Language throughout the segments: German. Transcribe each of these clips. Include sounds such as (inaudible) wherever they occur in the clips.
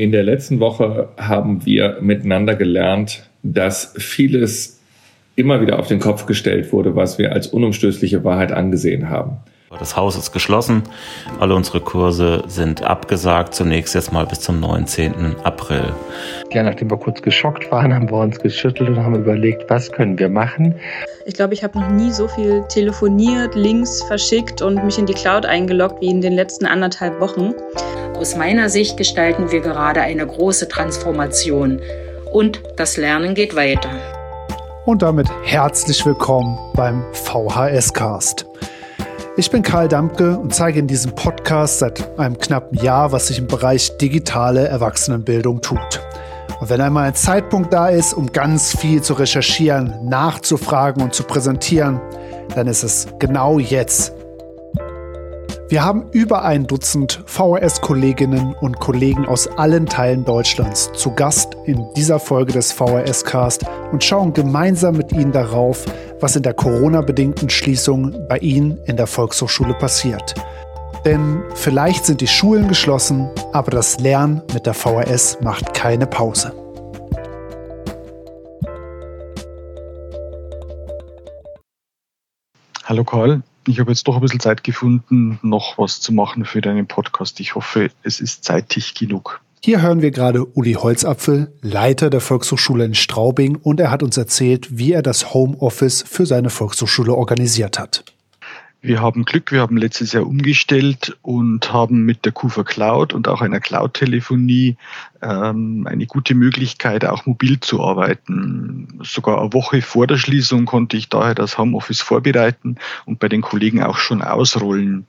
In der letzten Woche haben wir miteinander gelernt, dass vieles immer wieder auf den Kopf gestellt wurde, was wir als unumstößliche Wahrheit angesehen haben. Das Haus ist geschlossen. Alle unsere Kurse sind abgesagt. Zunächst jetzt mal bis zum 19. April. Ja, nachdem wir kurz geschockt waren, haben wir uns geschüttelt und haben überlegt, was können wir machen. Ich glaube, ich habe noch nie so viel telefoniert, Links verschickt und mich in die Cloud eingeloggt wie in den letzten anderthalb Wochen. Aus meiner Sicht gestalten wir gerade eine große Transformation und das Lernen geht weiter. Und damit herzlich willkommen beim VHS Cast. Ich bin Karl Dampke und zeige in diesem Podcast seit einem knappen Jahr, was sich im Bereich digitale Erwachsenenbildung tut. Und wenn einmal ein Zeitpunkt da ist, um ganz viel zu recherchieren, nachzufragen und zu präsentieren, dann ist es genau jetzt. Wir haben über ein Dutzend VHS-Kolleginnen und Kollegen aus allen Teilen Deutschlands zu Gast in dieser Folge des VHS-Cast und schauen gemeinsam mit ihnen darauf, was in der Corona-bedingten Schließung bei ihnen in der Volkshochschule passiert. Denn vielleicht sind die Schulen geschlossen, aber das Lernen mit der VHS macht keine Pause. Hallo Karl, ich habe jetzt doch ein bisschen Zeit gefunden, noch was zu machen für deinen Podcast. Ich hoffe, es ist zeitig genug. Hier hören wir gerade Uli Holzapfel, Leiter der Volkshochschule in Straubing, und er hat uns erzählt, wie er das Homeoffice für seine Volkshochschule organisiert hat. Wir haben Glück, wir haben letztes Jahr umgestellt und haben mit der Kufa Cloud und auch einer Cloud-Telefonie ähm, eine gute Möglichkeit, auch mobil zu arbeiten. Sogar eine Woche vor der Schließung konnte ich daher das Homeoffice vorbereiten und bei den Kollegen auch schon ausrollen.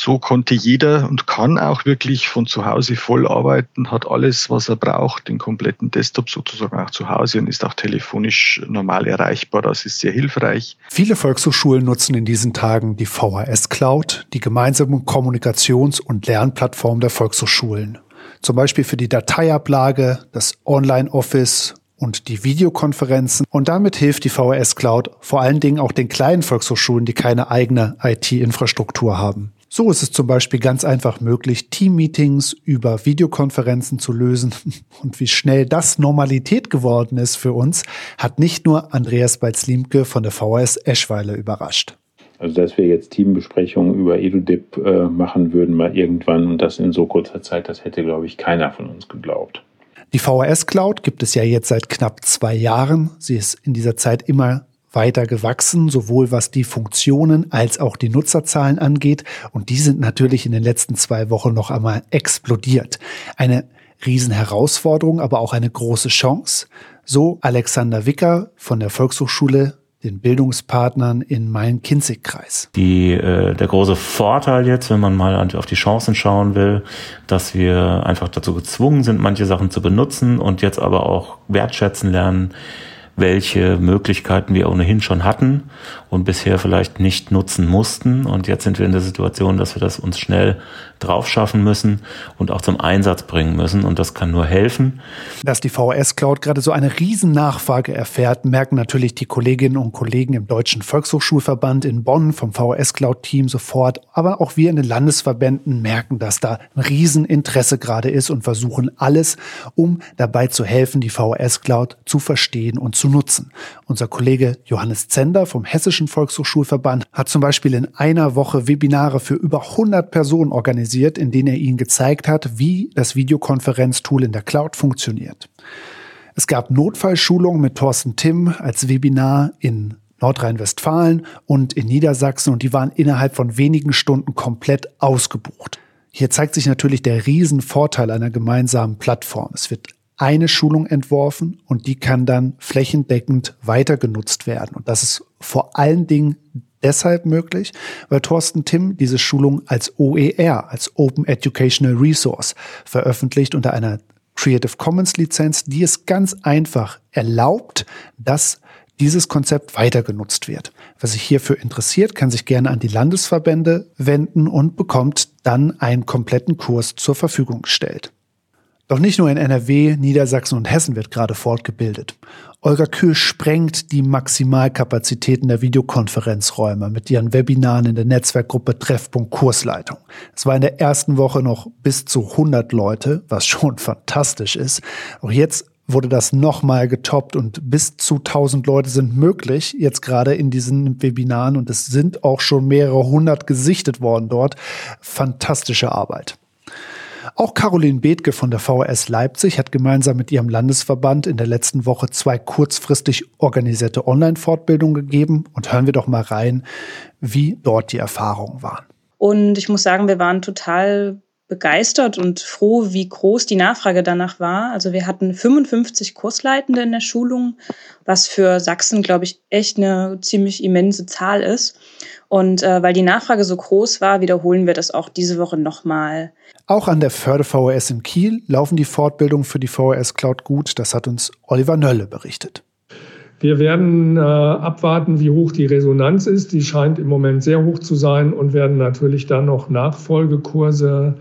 So konnte jeder und kann auch wirklich von zu Hause voll arbeiten, hat alles, was er braucht, den kompletten Desktop sozusagen auch zu Hause und ist auch telefonisch normal erreichbar. Das ist sehr hilfreich. Viele Volkshochschulen nutzen in diesen Tagen die VHS Cloud, die gemeinsame Kommunikations- und Lernplattform der Volkshochschulen. Zum Beispiel für die Dateiablage, das Online-Office und die Videokonferenzen. Und damit hilft die VHS Cloud vor allen Dingen auch den kleinen Volkshochschulen, die keine eigene IT-Infrastruktur haben. So ist es zum Beispiel ganz einfach möglich, Teammeetings über Videokonferenzen zu lösen. (laughs) Und wie schnell das Normalität geworden ist für uns, hat nicht nur Andreas Beitz-Liemke von der VHS Eschweiler überrascht. Also, dass wir jetzt Teambesprechungen über EduDip äh, machen würden, mal irgendwann und das in so kurzer Zeit, das hätte, glaube ich, keiner von uns geglaubt. Die VHS Cloud gibt es ja jetzt seit knapp zwei Jahren. Sie ist in dieser Zeit immer weiter gewachsen, sowohl was die Funktionen als auch die Nutzerzahlen angeht. Und die sind natürlich in den letzten zwei Wochen noch einmal explodiert. Eine Riesenherausforderung, aber auch eine große Chance. So Alexander Wicker von der Volkshochschule den Bildungspartnern in Main-Kinzig-Kreis. Äh, der große Vorteil jetzt, wenn man mal auf die Chancen schauen will, dass wir einfach dazu gezwungen sind, manche Sachen zu benutzen und jetzt aber auch wertschätzen lernen, welche Möglichkeiten wir ohnehin schon hatten und bisher vielleicht nicht nutzen mussten. Und jetzt sind wir in der Situation, dass wir das uns schnell drauf schaffen müssen und auch zum Einsatz bringen müssen. Und das kann nur helfen. Dass die VHS Cloud gerade so eine Riesennachfrage erfährt, merken natürlich die Kolleginnen und Kollegen im Deutschen Volkshochschulverband in Bonn vom VHS Cloud Team sofort. Aber auch wir in den Landesverbänden merken, dass da ein Rieseninteresse gerade ist und versuchen alles, um dabei zu helfen, die VHS Cloud zu verstehen und zu nutzen. Unser Kollege Johannes Zender vom Hessischen Volkshochschulverband hat zum Beispiel in einer Woche Webinare für über 100 Personen organisiert, in denen er ihnen gezeigt hat, wie das Videokonferenztool in der Cloud funktioniert. Es gab Notfallschulungen mit Thorsten Timm als Webinar in Nordrhein-Westfalen und in Niedersachsen und die waren innerhalb von wenigen Stunden komplett ausgebucht. Hier zeigt sich natürlich der Riesenvorteil einer gemeinsamen Plattform. Es wird eine Schulung entworfen und die kann dann flächendeckend weiter genutzt werden. Und das ist vor allen Dingen deshalb möglich, weil Thorsten Timm diese Schulung als OER, als Open Educational Resource veröffentlicht unter einer Creative Commons Lizenz, die es ganz einfach erlaubt, dass dieses Konzept weiter genutzt wird. Wer sich hierfür interessiert, kann sich gerne an die Landesverbände wenden und bekommt dann einen kompletten Kurs zur Verfügung gestellt. Doch nicht nur in NRW, Niedersachsen und Hessen wird gerade fortgebildet. Olga Kühl sprengt die Maximalkapazitäten der Videokonferenzräume mit ihren Webinaren in der Netzwerkgruppe Treffpunkt Kursleitung. Es war in der ersten Woche noch bis zu 100 Leute, was schon (laughs) fantastisch ist. Auch jetzt wurde das nochmal getoppt und bis zu 1000 Leute sind möglich, jetzt gerade in diesen Webinaren und es sind auch schon mehrere hundert gesichtet worden dort. Fantastische Arbeit. Auch Caroline Bethke von der VHS Leipzig hat gemeinsam mit ihrem Landesverband in der letzten Woche zwei kurzfristig organisierte Online-Fortbildungen gegeben. Und hören wir doch mal rein, wie dort die Erfahrungen waren. Und ich muss sagen, wir waren total begeistert und froh, wie groß die Nachfrage danach war. Also wir hatten 55 Kursleitende in der Schulung, was für Sachsen, glaube ich, echt eine ziemlich immense Zahl ist. Und äh, weil die Nachfrage so groß war, wiederholen wir das auch diese Woche nochmal. Auch an der Förde VHS in Kiel laufen die Fortbildungen für die VHS Cloud gut. Das hat uns Oliver Nölle berichtet. Wir werden äh, abwarten, wie hoch die Resonanz ist. Die scheint im Moment sehr hoch zu sein und werden natürlich dann noch Nachfolgekurse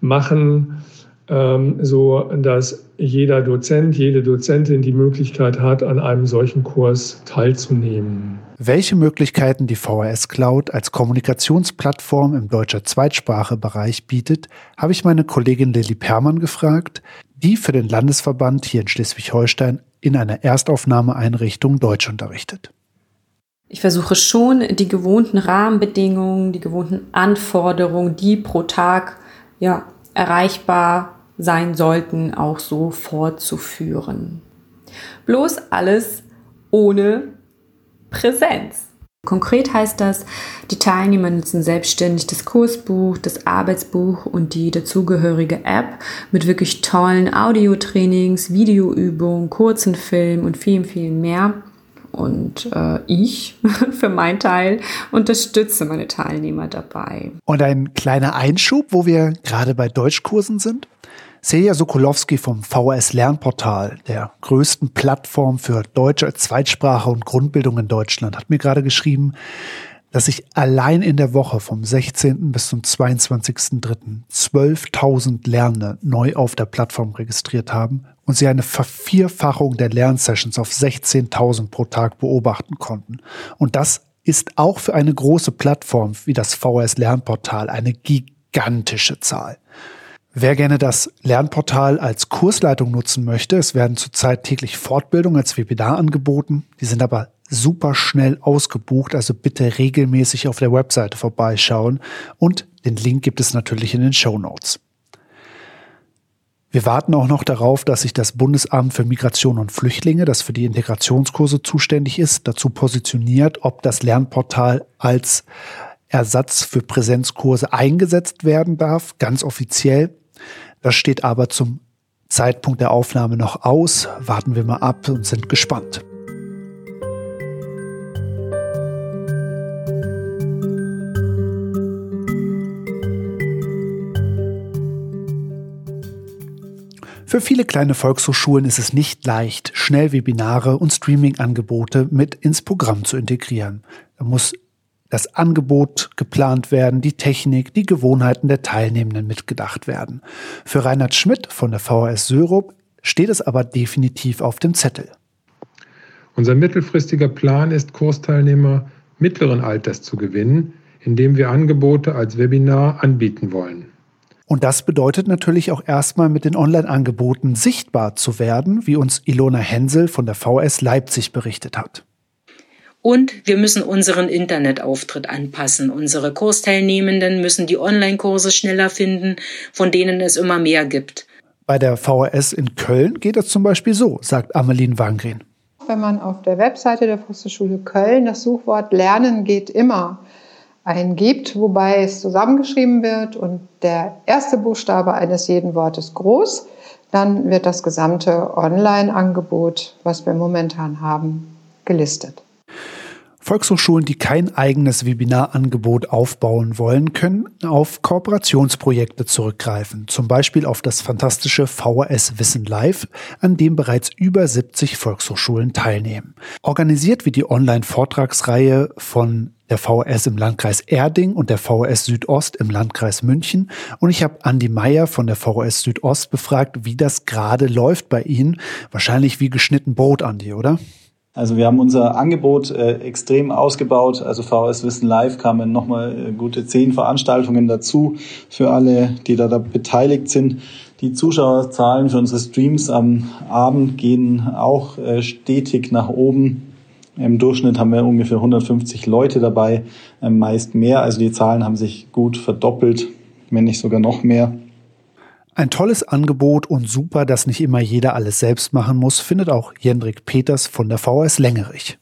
machen, so dass jeder Dozent, jede Dozentin die Möglichkeit hat, an einem solchen Kurs teilzunehmen. Welche Möglichkeiten die VHS Cloud als Kommunikationsplattform im deutscher Zweitsprachebereich bietet, habe ich meine Kollegin Lilly Permann gefragt, die für den Landesverband hier in Schleswig-Holstein in einer Erstaufnahmeeinrichtung Deutsch unterrichtet. Ich versuche schon, die gewohnten Rahmenbedingungen, die gewohnten Anforderungen, die pro Tag ja, erreichbar sein sollten, auch so fortzuführen. Bloß alles ohne Präsenz. Konkret heißt das, die Teilnehmer nutzen selbstständig das Kursbuch, das Arbeitsbuch und die dazugehörige App mit wirklich tollen Audiotrainings, Videoübungen, kurzen Filmen und vielen, vielen mehr. Und äh, ich, (laughs) für meinen Teil, unterstütze meine Teilnehmer dabei. Und ein kleiner Einschub, wo wir gerade bei Deutschkursen sind. Celia Sokolowski vom VHS Lernportal, der größten Plattform für Deutsch als Zweitsprache und Grundbildung in Deutschland, hat mir gerade geschrieben, dass sich allein in der Woche vom 16. bis zum 22.3. 12.000 Lernende neu auf der Plattform registriert haben und sie eine Vervierfachung der Lernsessions auf 16.000 pro Tag beobachten konnten. Und das ist auch für eine große Plattform wie das VHS Lernportal eine gigantische Zahl. Wer gerne das Lernportal als Kursleitung nutzen möchte, es werden zurzeit täglich Fortbildungen als Webinar angeboten. Die sind aber super schnell ausgebucht, also bitte regelmäßig auf der Webseite vorbeischauen und den Link gibt es natürlich in den Show Notes. Wir warten auch noch darauf, dass sich das Bundesamt für Migration und Flüchtlinge, das für die Integrationskurse zuständig ist, dazu positioniert, ob das Lernportal als Ersatz für Präsenzkurse eingesetzt werden darf, ganz offiziell. Das steht aber zum Zeitpunkt der Aufnahme noch aus. Warten wir mal ab und sind gespannt. Für viele kleine Volkshochschulen ist es nicht leicht, schnell Webinare und Streaming-Angebote mit ins Programm zu integrieren. Da muss das Angebot geplant werden, die Technik, die Gewohnheiten der Teilnehmenden mitgedacht werden. Für Reinhard Schmidt von der VHS Syrup steht es aber definitiv auf dem Zettel. Unser mittelfristiger Plan ist, Kursteilnehmer mittleren Alters zu gewinnen, indem wir Angebote als Webinar anbieten wollen. Und das bedeutet natürlich auch erstmal mit den Online-Angeboten sichtbar zu werden, wie uns Ilona Hensel von der VS Leipzig berichtet hat. Und wir müssen unseren Internetauftritt anpassen. Unsere Kursteilnehmenden müssen die Online-Kurse schneller finden, von denen es immer mehr gibt. Bei der VHS in Köln geht es zum Beispiel so, sagt Amelien Wangren. Wenn man auf der Webseite der Volkshochschule Köln das Suchwort Lernen geht immer eingibt, wobei es zusammengeschrieben wird und der erste Buchstabe eines jeden Wortes groß, dann wird das gesamte Online-Angebot, was wir momentan haben, gelistet. Volkshochschulen, die kein eigenes Webinarangebot aufbauen wollen, können auf Kooperationsprojekte zurückgreifen, zum Beispiel auf das fantastische VHS Wissen Live, an dem bereits über 70 Volkshochschulen teilnehmen. Organisiert wird die Online-Vortragsreihe von der VHS im Landkreis Erding und der VHS Südost im Landkreis München. Und ich habe Andi Meyer von der VHS Südost befragt, wie das gerade läuft bei Ihnen. Wahrscheinlich wie geschnitten Brot, Andi, oder? Also wir haben unser Angebot äh, extrem ausgebaut. Also VHS Wissen Live kamen nochmal äh, gute zehn Veranstaltungen dazu für alle, die da, da beteiligt sind. Die Zuschauerzahlen für unsere Streams am Abend gehen auch äh, stetig nach oben. Im Durchschnitt haben wir ungefähr 150 Leute dabei, äh, meist mehr. Also die Zahlen haben sich gut verdoppelt, wenn nicht sogar noch mehr. Ein tolles Angebot und super, dass nicht immer jeder alles selbst machen muss, findet auch Jendrik Peters von der VHS Längerich.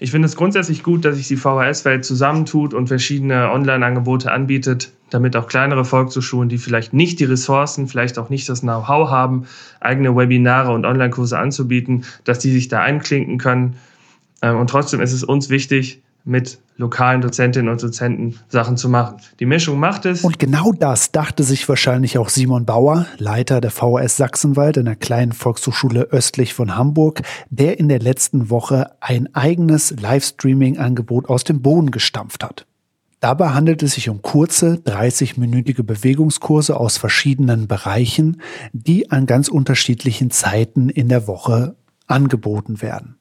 Ich finde es grundsätzlich gut, dass sich die VHS-Welt zusammentut und verschiedene Online-Angebote anbietet, damit auch kleinere Volkshochschulen, die vielleicht nicht die Ressourcen, vielleicht auch nicht das Know-how haben, eigene Webinare und Online-Kurse anzubieten, dass die sich da einklinken können. Ähm, und trotzdem ist es uns wichtig, mit lokalen Dozentinnen und Dozenten Sachen zu machen. Die Mischung macht es. Und genau das dachte sich wahrscheinlich auch Simon Bauer, Leiter der VHS Sachsenwald, einer kleinen Volkshochschule östlich von Hamburg, der in der letzten Woche ein eigenes Livestreaming-Angebot aus dem Boden gestampft hat. Dabei handelt es sich um kurze, 30-minütige Bewegungskurse aus verschiedenen Bereichen, die an ganz unterschiedlichen Zeiten in der Woche angeboten werden.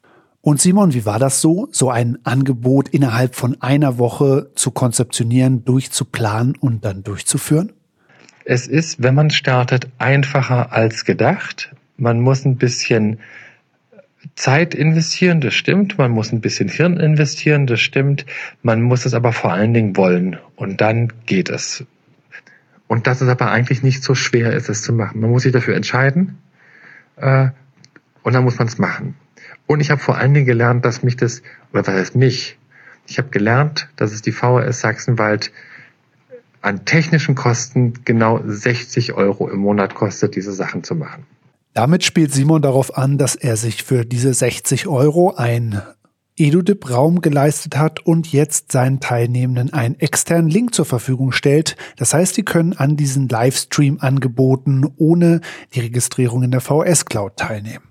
Und Simon, wie war das so, so ein Angebot innerhalb von einer Woche zu konzeptionieren, durchzuplanen und dann durchzuführen? Es ist, wenn man startet, einfacher als gedacht. Man muss ein bisschen Zeit investieren, das stimmt. Man muss ein bisschen Hirn investieren, das stimmt. Man muss es aber vor allen Dingen wollen. Und dann geht es. Und dass es aber eigentlich nicht so schwer ist, es zu machen. Man muss sich dafür entscheiden äh, und dann muss man es machen. Und ich habe vor allen Dingen gelernt, dass mich das, oder was heißt mich? Ich habe gelernt, dass es die VHS Sachsenwald an technischen Kosten genau 60 Euro im Monat kostet, diese Sachen zu machen. Damit spielt Simon darauf an, dass er sich für diese 60 Euro ein EduDip-Raum geleistet hat und jetzt seinen Teilnehmenden einen externen Link zur Verfügung stellt. Das heißt, sie können an diesen Livestream-Angeboten ohne die Registrierung in der VHS Cloud teilnehmen.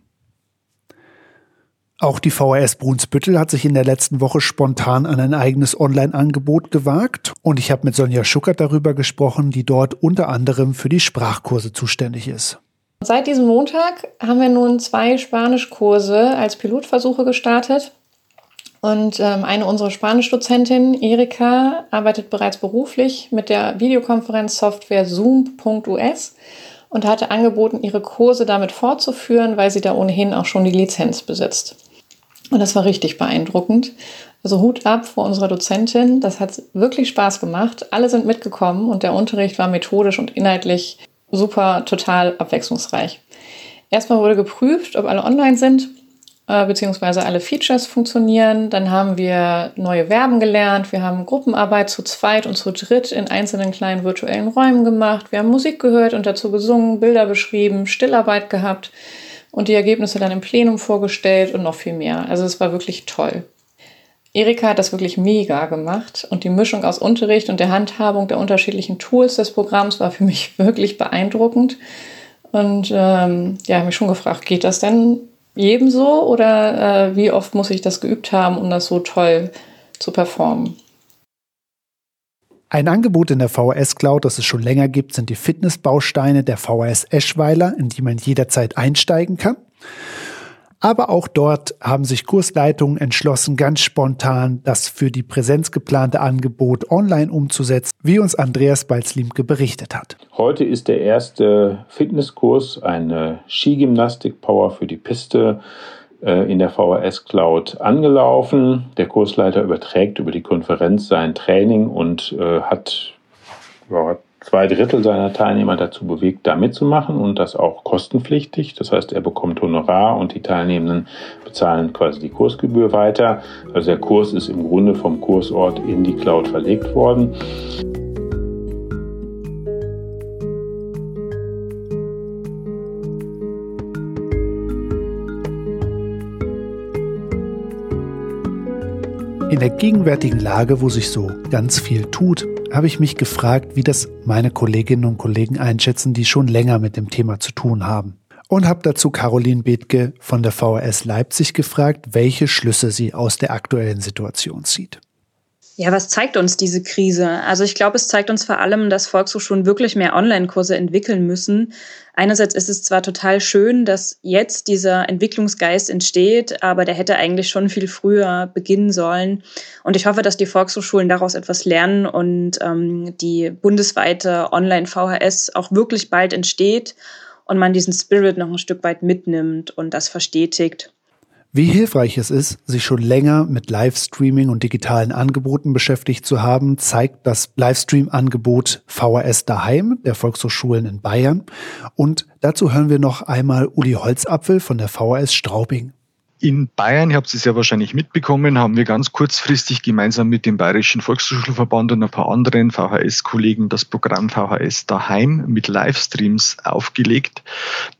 Auch die VHS Brunsbüttel hat sich in der letzten Woche spontan an ein eigenes Online-Angebot gewagt und ich habe mit Sonja Schuckert darüber gesprochen, die dort unter anderem für die Sprachkurse zuständig ist. Seit diesem Montag haben wir nun zwei Spanischkurse als Pilotversuche gestartet. Und ähm, eine unserer Spanischdozentinnen, Erika, arbeitet bereits beruflich mit der Videokonferenzsoftware Zoom.us und hatte angeboten, ihre Kurse damit fortzuführen, weil sie da ohnehin auch schon die Lizenz besitzt. Und das war richtig beeindruckend. Also Hut ab vor unserer Dozentin. Das hat wirklich Spaß gemacht. Alle sind mitgekommen und der Unterricht war methodisch und inhaltlich super, total abwechslungsreich. Erstmal wurde geprüft, ob alle online sind, äh, beziehungsweise alle Features funktionieren. Dann haben wir neue Verben gelernt. Wir haben Gruppenarbeit zu zweit und zu dritt in einzelnen kleinen virtuellen Räumen gemacht. Wir haben Musik gehört und dazu gesungen, Bilder beschrieben, Stillarbeit gehabt und die Ergebnisse dann im Plenum vorgestellt und noch viel mehr. Also es war wirklich toll. Erika hat das wirklich mega gemacht und die Mischung aus Unterricht und der Handhabung der unterschiedlichen Tools des Programms war für mich (laughs) wirklich beeindruckend. Und ähm, ja, habe mich schon gefragt, geht das denn jedem so oder äh, wie oft muss ich das geübt haben, um das so toll zu performen? Ein Angebot in der VHS Cloud, das es schon länger gibt, sind die Fitnessbausteine der VHS Eschweiler, in die man jederzeit einsteigen kann. Aber auch dort haben sich Kursleitungen entschlossen, ganz spontan das für die Präsenz geplante Angebot online umzusetzen, wie uns Andreas Balzlimke berichtet hat. Heute ist der erste Fitnesskurs, eine Skigymnastik-Power für die Piste in der VHS Cloud angelaufen. Der Kursleiter überträgt über die Konferenz sein Training und äh, hat zwei Drittel seiner Teilnehmer dazu bewegt, da mitzumachen und das auch kostenpflichtig. Das heißt, er bekommt Honorar und die Teilnehmenden bezahlen quasi die Kursgebühr weiter. Also der Kurs ist im Grunde vom Kursort in die Cloud verlegt worden. In der gegenwärtigen Lage, wo sich so ganz viel tut, habe ich mich gefragt, wie das meine Kolleginnen und Kollegen einschätzen, die schon länger mit dem Thema zu tun haben. Und habe dazu Caroline Bethke von der VHS Leipzig gefragt, welche Schlüsse sie aus der aktuellen Situation zieht. Ja, was zeigt uns diese Krise? Also ich glaube, es zeigt uns vor allem, dass Volkshochschulen wirklich mehr Online-Kurse entwickeln müssen. Einerseits ist es zwar total schön, dass jetzt dieser Entwicklungsgeist entsteht, aber der hätte eigentlich schon viel früher beginnen sollen. Und ich hoffe, dass die Volkshochschulen daraus etwas lernen und ähm, die bundesweite Online-VHS auch wirklich bald entsteht und man diesen Spirit noch ein Stück weit mitnimmt und das verstetigt. Wie hilfreich es ist, sich schon länger mit Livestreaming und digitalen Angeboten beschäftigt zu haben, zeigt das Livestream-Angebot VHS daheim der Volkshochschulen in Bayern. Und dazu hören wir noch einmal Uli Holzapfel von der VHS Straubing. In Bayern, ihr habt es ja wahrscheinlich mitbekommen, haben wir ganz kurzfristig gemeinsam mit dem Bayerischen Volkshochschulverband und ein paar anderen VHS-Kollegen das Programm VHS daheim mit Livestreams aufgelegt.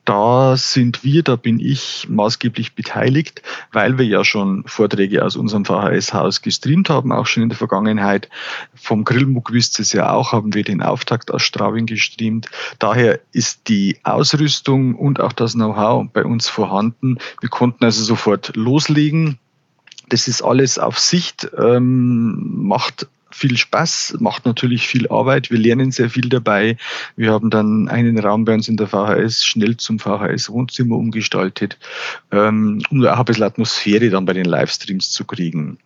Da sind wir, da bin ich maßgeblich beteiligt, weil wir ja schon Vorträge aus unserem VHS-Haus gestreamt haben, auch schon in der Vergangenheit. Vom Grillmuck wisst ihr es ja auch, haben wir den Auftakt aus Straubing gestreamt. Daher ist die Ausrüstung und auch das Know-how bei uns vorhanden. Wir konnten also sofort loslegen. Das ist alles auf Sicht, ähm, macht viel Spaß, macht natürlich viel Arbeit. Wir lernen sehr viel dabei. Wir haben dann einen Raum bei uns in der VHS schnell zum VHS-Wohnzimmer umgestaltet, ähm, um auch ein bisschen Atmosphäre dann bei den Livestreams zu kriegen.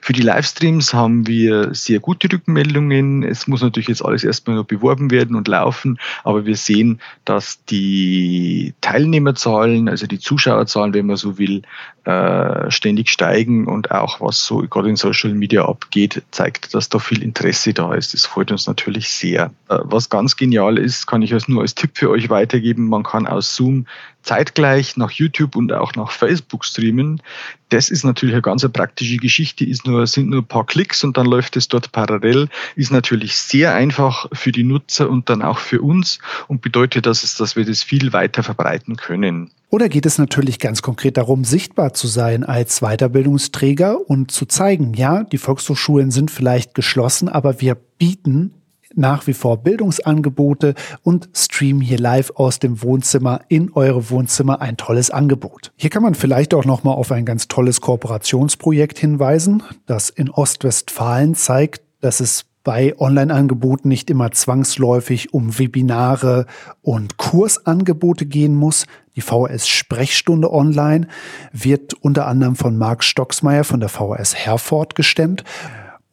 Für die Livestreams haben wir sehr gute Rückmeldungen. Es muss natürlich jetzt alles erstmal noch beworben werden und laufen, aber wir sehen, dass die Teilnehmerzahlen, also die Zuschauerzahlen, wenn man so will, äh, ständig steigen und auch was so gerade in Social Media abgeht, zeigt, dass da viel Interesse da ist. Das freut uns natürlich sehr. Äh, was ganz genial ist, kann ich als nur als Tipp für euch weitergeben. Man kann aus Zoom zeitgleich nach YouTube und auch nach Facebook streamen. Das ist natürlich eine ganz praktische Geschichte, ist nur, sind nur ein paar Klicks und dann läuft es dort parallel. Ist natürlich sehr einfach für die Nutzer und dann auch für uns und bedeutet, dass, es, dass wir das viel weiter verbreiten können. Oder geht es natürlich ganz konkret darum, sichtbar zu sein als Weiterbildungsträger und zu zeigen, ja, die Volkshochschulen sind vielleicht geschlossen, aber wir bieten nach wie vor Bildungsangebote und streamen hier live aus dem Wohnzimmer in eure Wohnzimmer ein tolles Angebot. Hier kann man vielleicht auch noch mal auf ein ganz tolles Kooperationsprojekt hinweisen, das in Ostwestfalen zeigt, dass es bei Online-Angeboten nicht immer zwangsläufig um Webinare und Kursangebote gehen muss. Die VHS Sprechstunde Online wird unter anderem von Marc Stocksmeier von der VHS Herford gestemmt.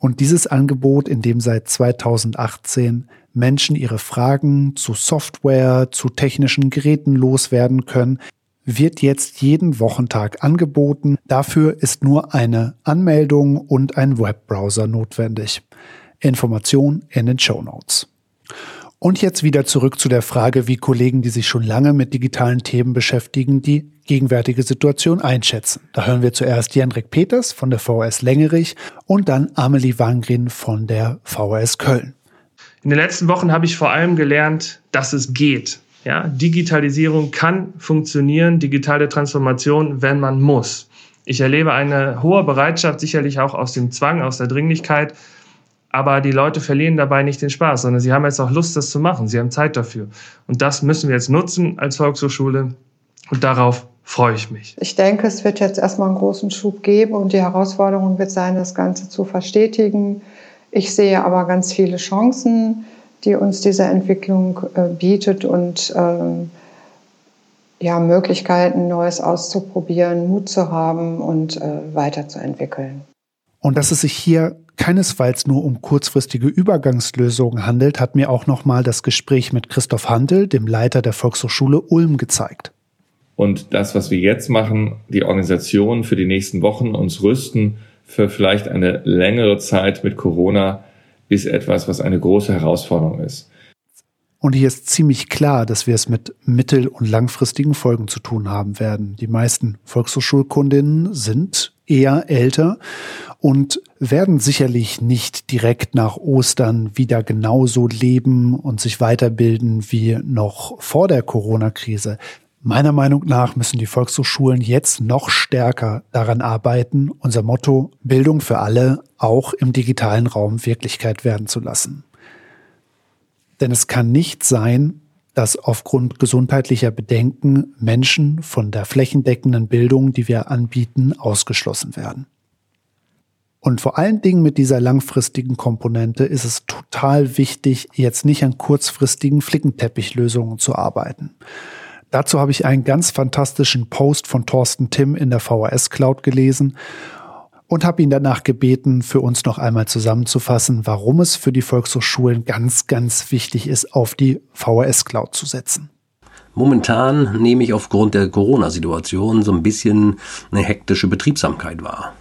Und dieses Angebot, in dem seit 2018 Menschen ihre Fragen zu Software, zu technischen Geräten loswerden können, wird jetzt jeden Wochentag angeboten. Dafür ist nur eine Anmeldung und ein Webbrowser notwendig. Information in den Show Notes. Und jetzt wieder zurück zu der Frage, wie Kollegen, die sich schon lange mit digitalen Themen beschäftigen, die gegenwärtige Situation einschätzen. Da hören wir zuerst Jendrik Peters von der VHS Längerich und dann Amelie Wangrin von der VHS Köln. In den letzten Wochen habe ich vor allem gelernt, dass es geht. Ja, Digitalisierung kann funktionieren, digitale Transformation, wenn man muss. Ich erlebe eine hohe Bereitschaft, sicherlich auch aus dem Zwang, aus der Dringlichkeit, aber die Leute verlieren dabei nicht den Spaß, sondern sie haben jetzt auch Lust, das zu machen. Sie haben Zeit dafür. Und das müssen wir jetzt nutzen als Volkshochschule. Und darauf freue ich mich. Ich denke, es wird jetzt erstmal einen großen Schub geben und die Herausforderung wird sein, das Ganze zu verstetigen. Ich sehe aber ganz viele Chancen, die uns diese Entwicklung äh, bietet und ähm, ja, Möglichkeiten, Neues auszuprobieren, Mut zu haben und äh, weiterzuentwickeln. Und dass es sich hier keinesfalls nur um kurzfristige Übergangslösungen handelt, hat mir auch nochmal das Gespräch mit Christoph Handel, dem Leiter der Volkshochschule Ulm, gezeigt. Und das, was wir jetzt machen, die Organisation für die nächsten Wochen, uns rüsten für vielleicht eine längere Zeit mit Corona, ist etwas, was eine große Herausforderung ist. Und hier ist ziemlich klar, dass wir es mit mittel- und langfristigen Folgen zu tun haben werden. Die meisten Volkshochschulkundinnen sind eher älter und werden sicherlich nicht direkt nach Ostern wieder genauso leben und sich weiterbilden wie noch vor der Corona-Krise. Meiner Meinung nach müssen die Volkshochschulen jetzt noch stärker daran arbeiten, unser Motto Bildung für alle auch im digitalen Raum Wirklichkeit werden zu lassen. Denn es kann nicht sein, dass aufgrund gesundheitlicher Bedenken Menschen von der flächendeckenden Bildung, die wir anbieten, ausgeschlossen werden. Und vor allen Dingen mit dieser langfristigen Komponente ist es total wichtig, jetzt nicht an kurzfristigen Flickenteppichlösungen zu arbeiten. Dazu habe ich einen ganz fantastischen Post von Thorsten Timm in der VHS Cloud gelesen und habe ihn danach gebeten, für uns noch einmal zusammenzufassen, warum es für die Volkshochschulen ganz, ganz wichtig ist, auf die VHS Cloud zu setzen. Momentan nehme ich aufgrund der Corona-Situation so ein bisschen eine hektische Betriebsamkeit wahr.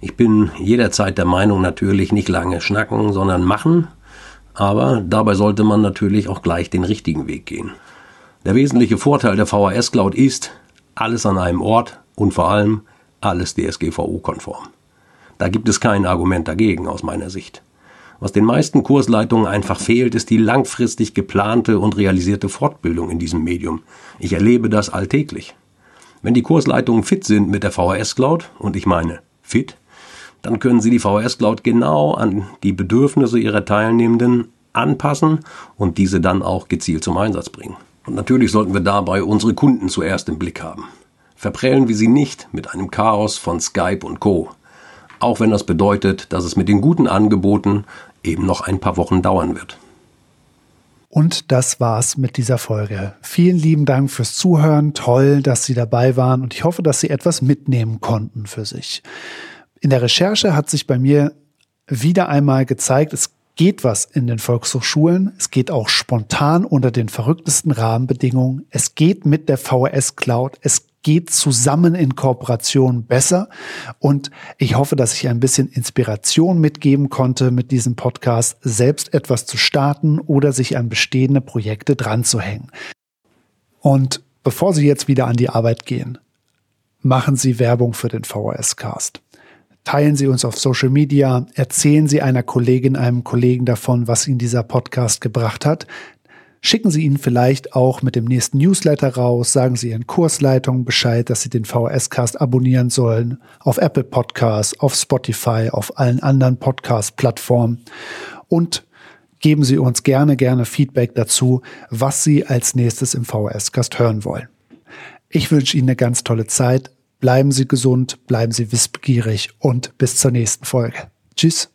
Ich bin jederzeit der Meinung natürlich nicht lange schnacken, sondern machen, aber dabei sollte man natürlich auch gleich den richtigen Weg gehen. Der wesentliche Vorteil der VHS Cloud ist, alles an einem Ort und vor allem alles DSGVO-konform. Da gibt es kein Argument dagegen aus meiner Sicht. Was den meisten Kursleitungen einfach fehlt, ist die langfristig geplante und realisierte Fortbildung in diesem Medium. Ich erlebe das alltäglich. Wenn die Kursleitungen fit sind mit der VHS Cloud, und ich meine fit, dann können sie die VHS Cloud genau an die Bedürfnisse ihrer Teilnehmenden anpassen und diese dann auch gezielt zum Einsatz bringen. Und natürlich sollten wir dabei unsere Kunden zuerst im Blick haben. Verprellen wir sie nicht mit einem Chaos von Skype und Co. Auch wenn das bedeutet, dass es mit den guten Angeboten eben noch ein paar Wochen dauern wird. Und das war's mit dieser Folge. Vielen lieben Dank fürs Zuhören. Toll, dass Sie dabei waren und ich hoffe, dass Sie etwas mitnehmen konnten für sich. In der Recherche hat sich bei mir wieder einmal gezeigt, es geht was in den Volkshochschulen. Es geht auch spontan unter den verrücktesten Rahmenbedingungen. Es geht mit der VHS Cloud. Es geht zusammen in Kooperation besser. Und ich hoffe, dass ich ein bisschen Inspiration mitgeben konnte mit diesem Podcast, selbst etwas zu starten oder sich an bestehende Projekte dran zu hängen. Und bevor Sie jetzt wieder an die Arbeit gehen, machen Sie Werbung für den VHS Cast. Teilen Sie uns auf Social Media, erzählen Sie einer Kollegin, einem Kollegen davon, was Ihnen dieser Podcast gebracht hat. Schicken Sie ihn vielleicht auch mit dem nächsten Newsletter raus, sagen Sie Ihren Kursleitungen Bescheid, dass Sie den VHS-Cast abonnieren sollen, auf Apple Podcasts, auf Spotify, auf allen anderen Podcast-Plattformen und geben Sie uns gerne, gerne Feedback dazu, was Sie als nächstes im VHS-Cast hören wollen. Ich wünsche Ihnen eine ganz tolle Zeit. Bleiben Sie gesund, bleiben Sie wissbegierig und bis zur nächsten Folge. Tschüss.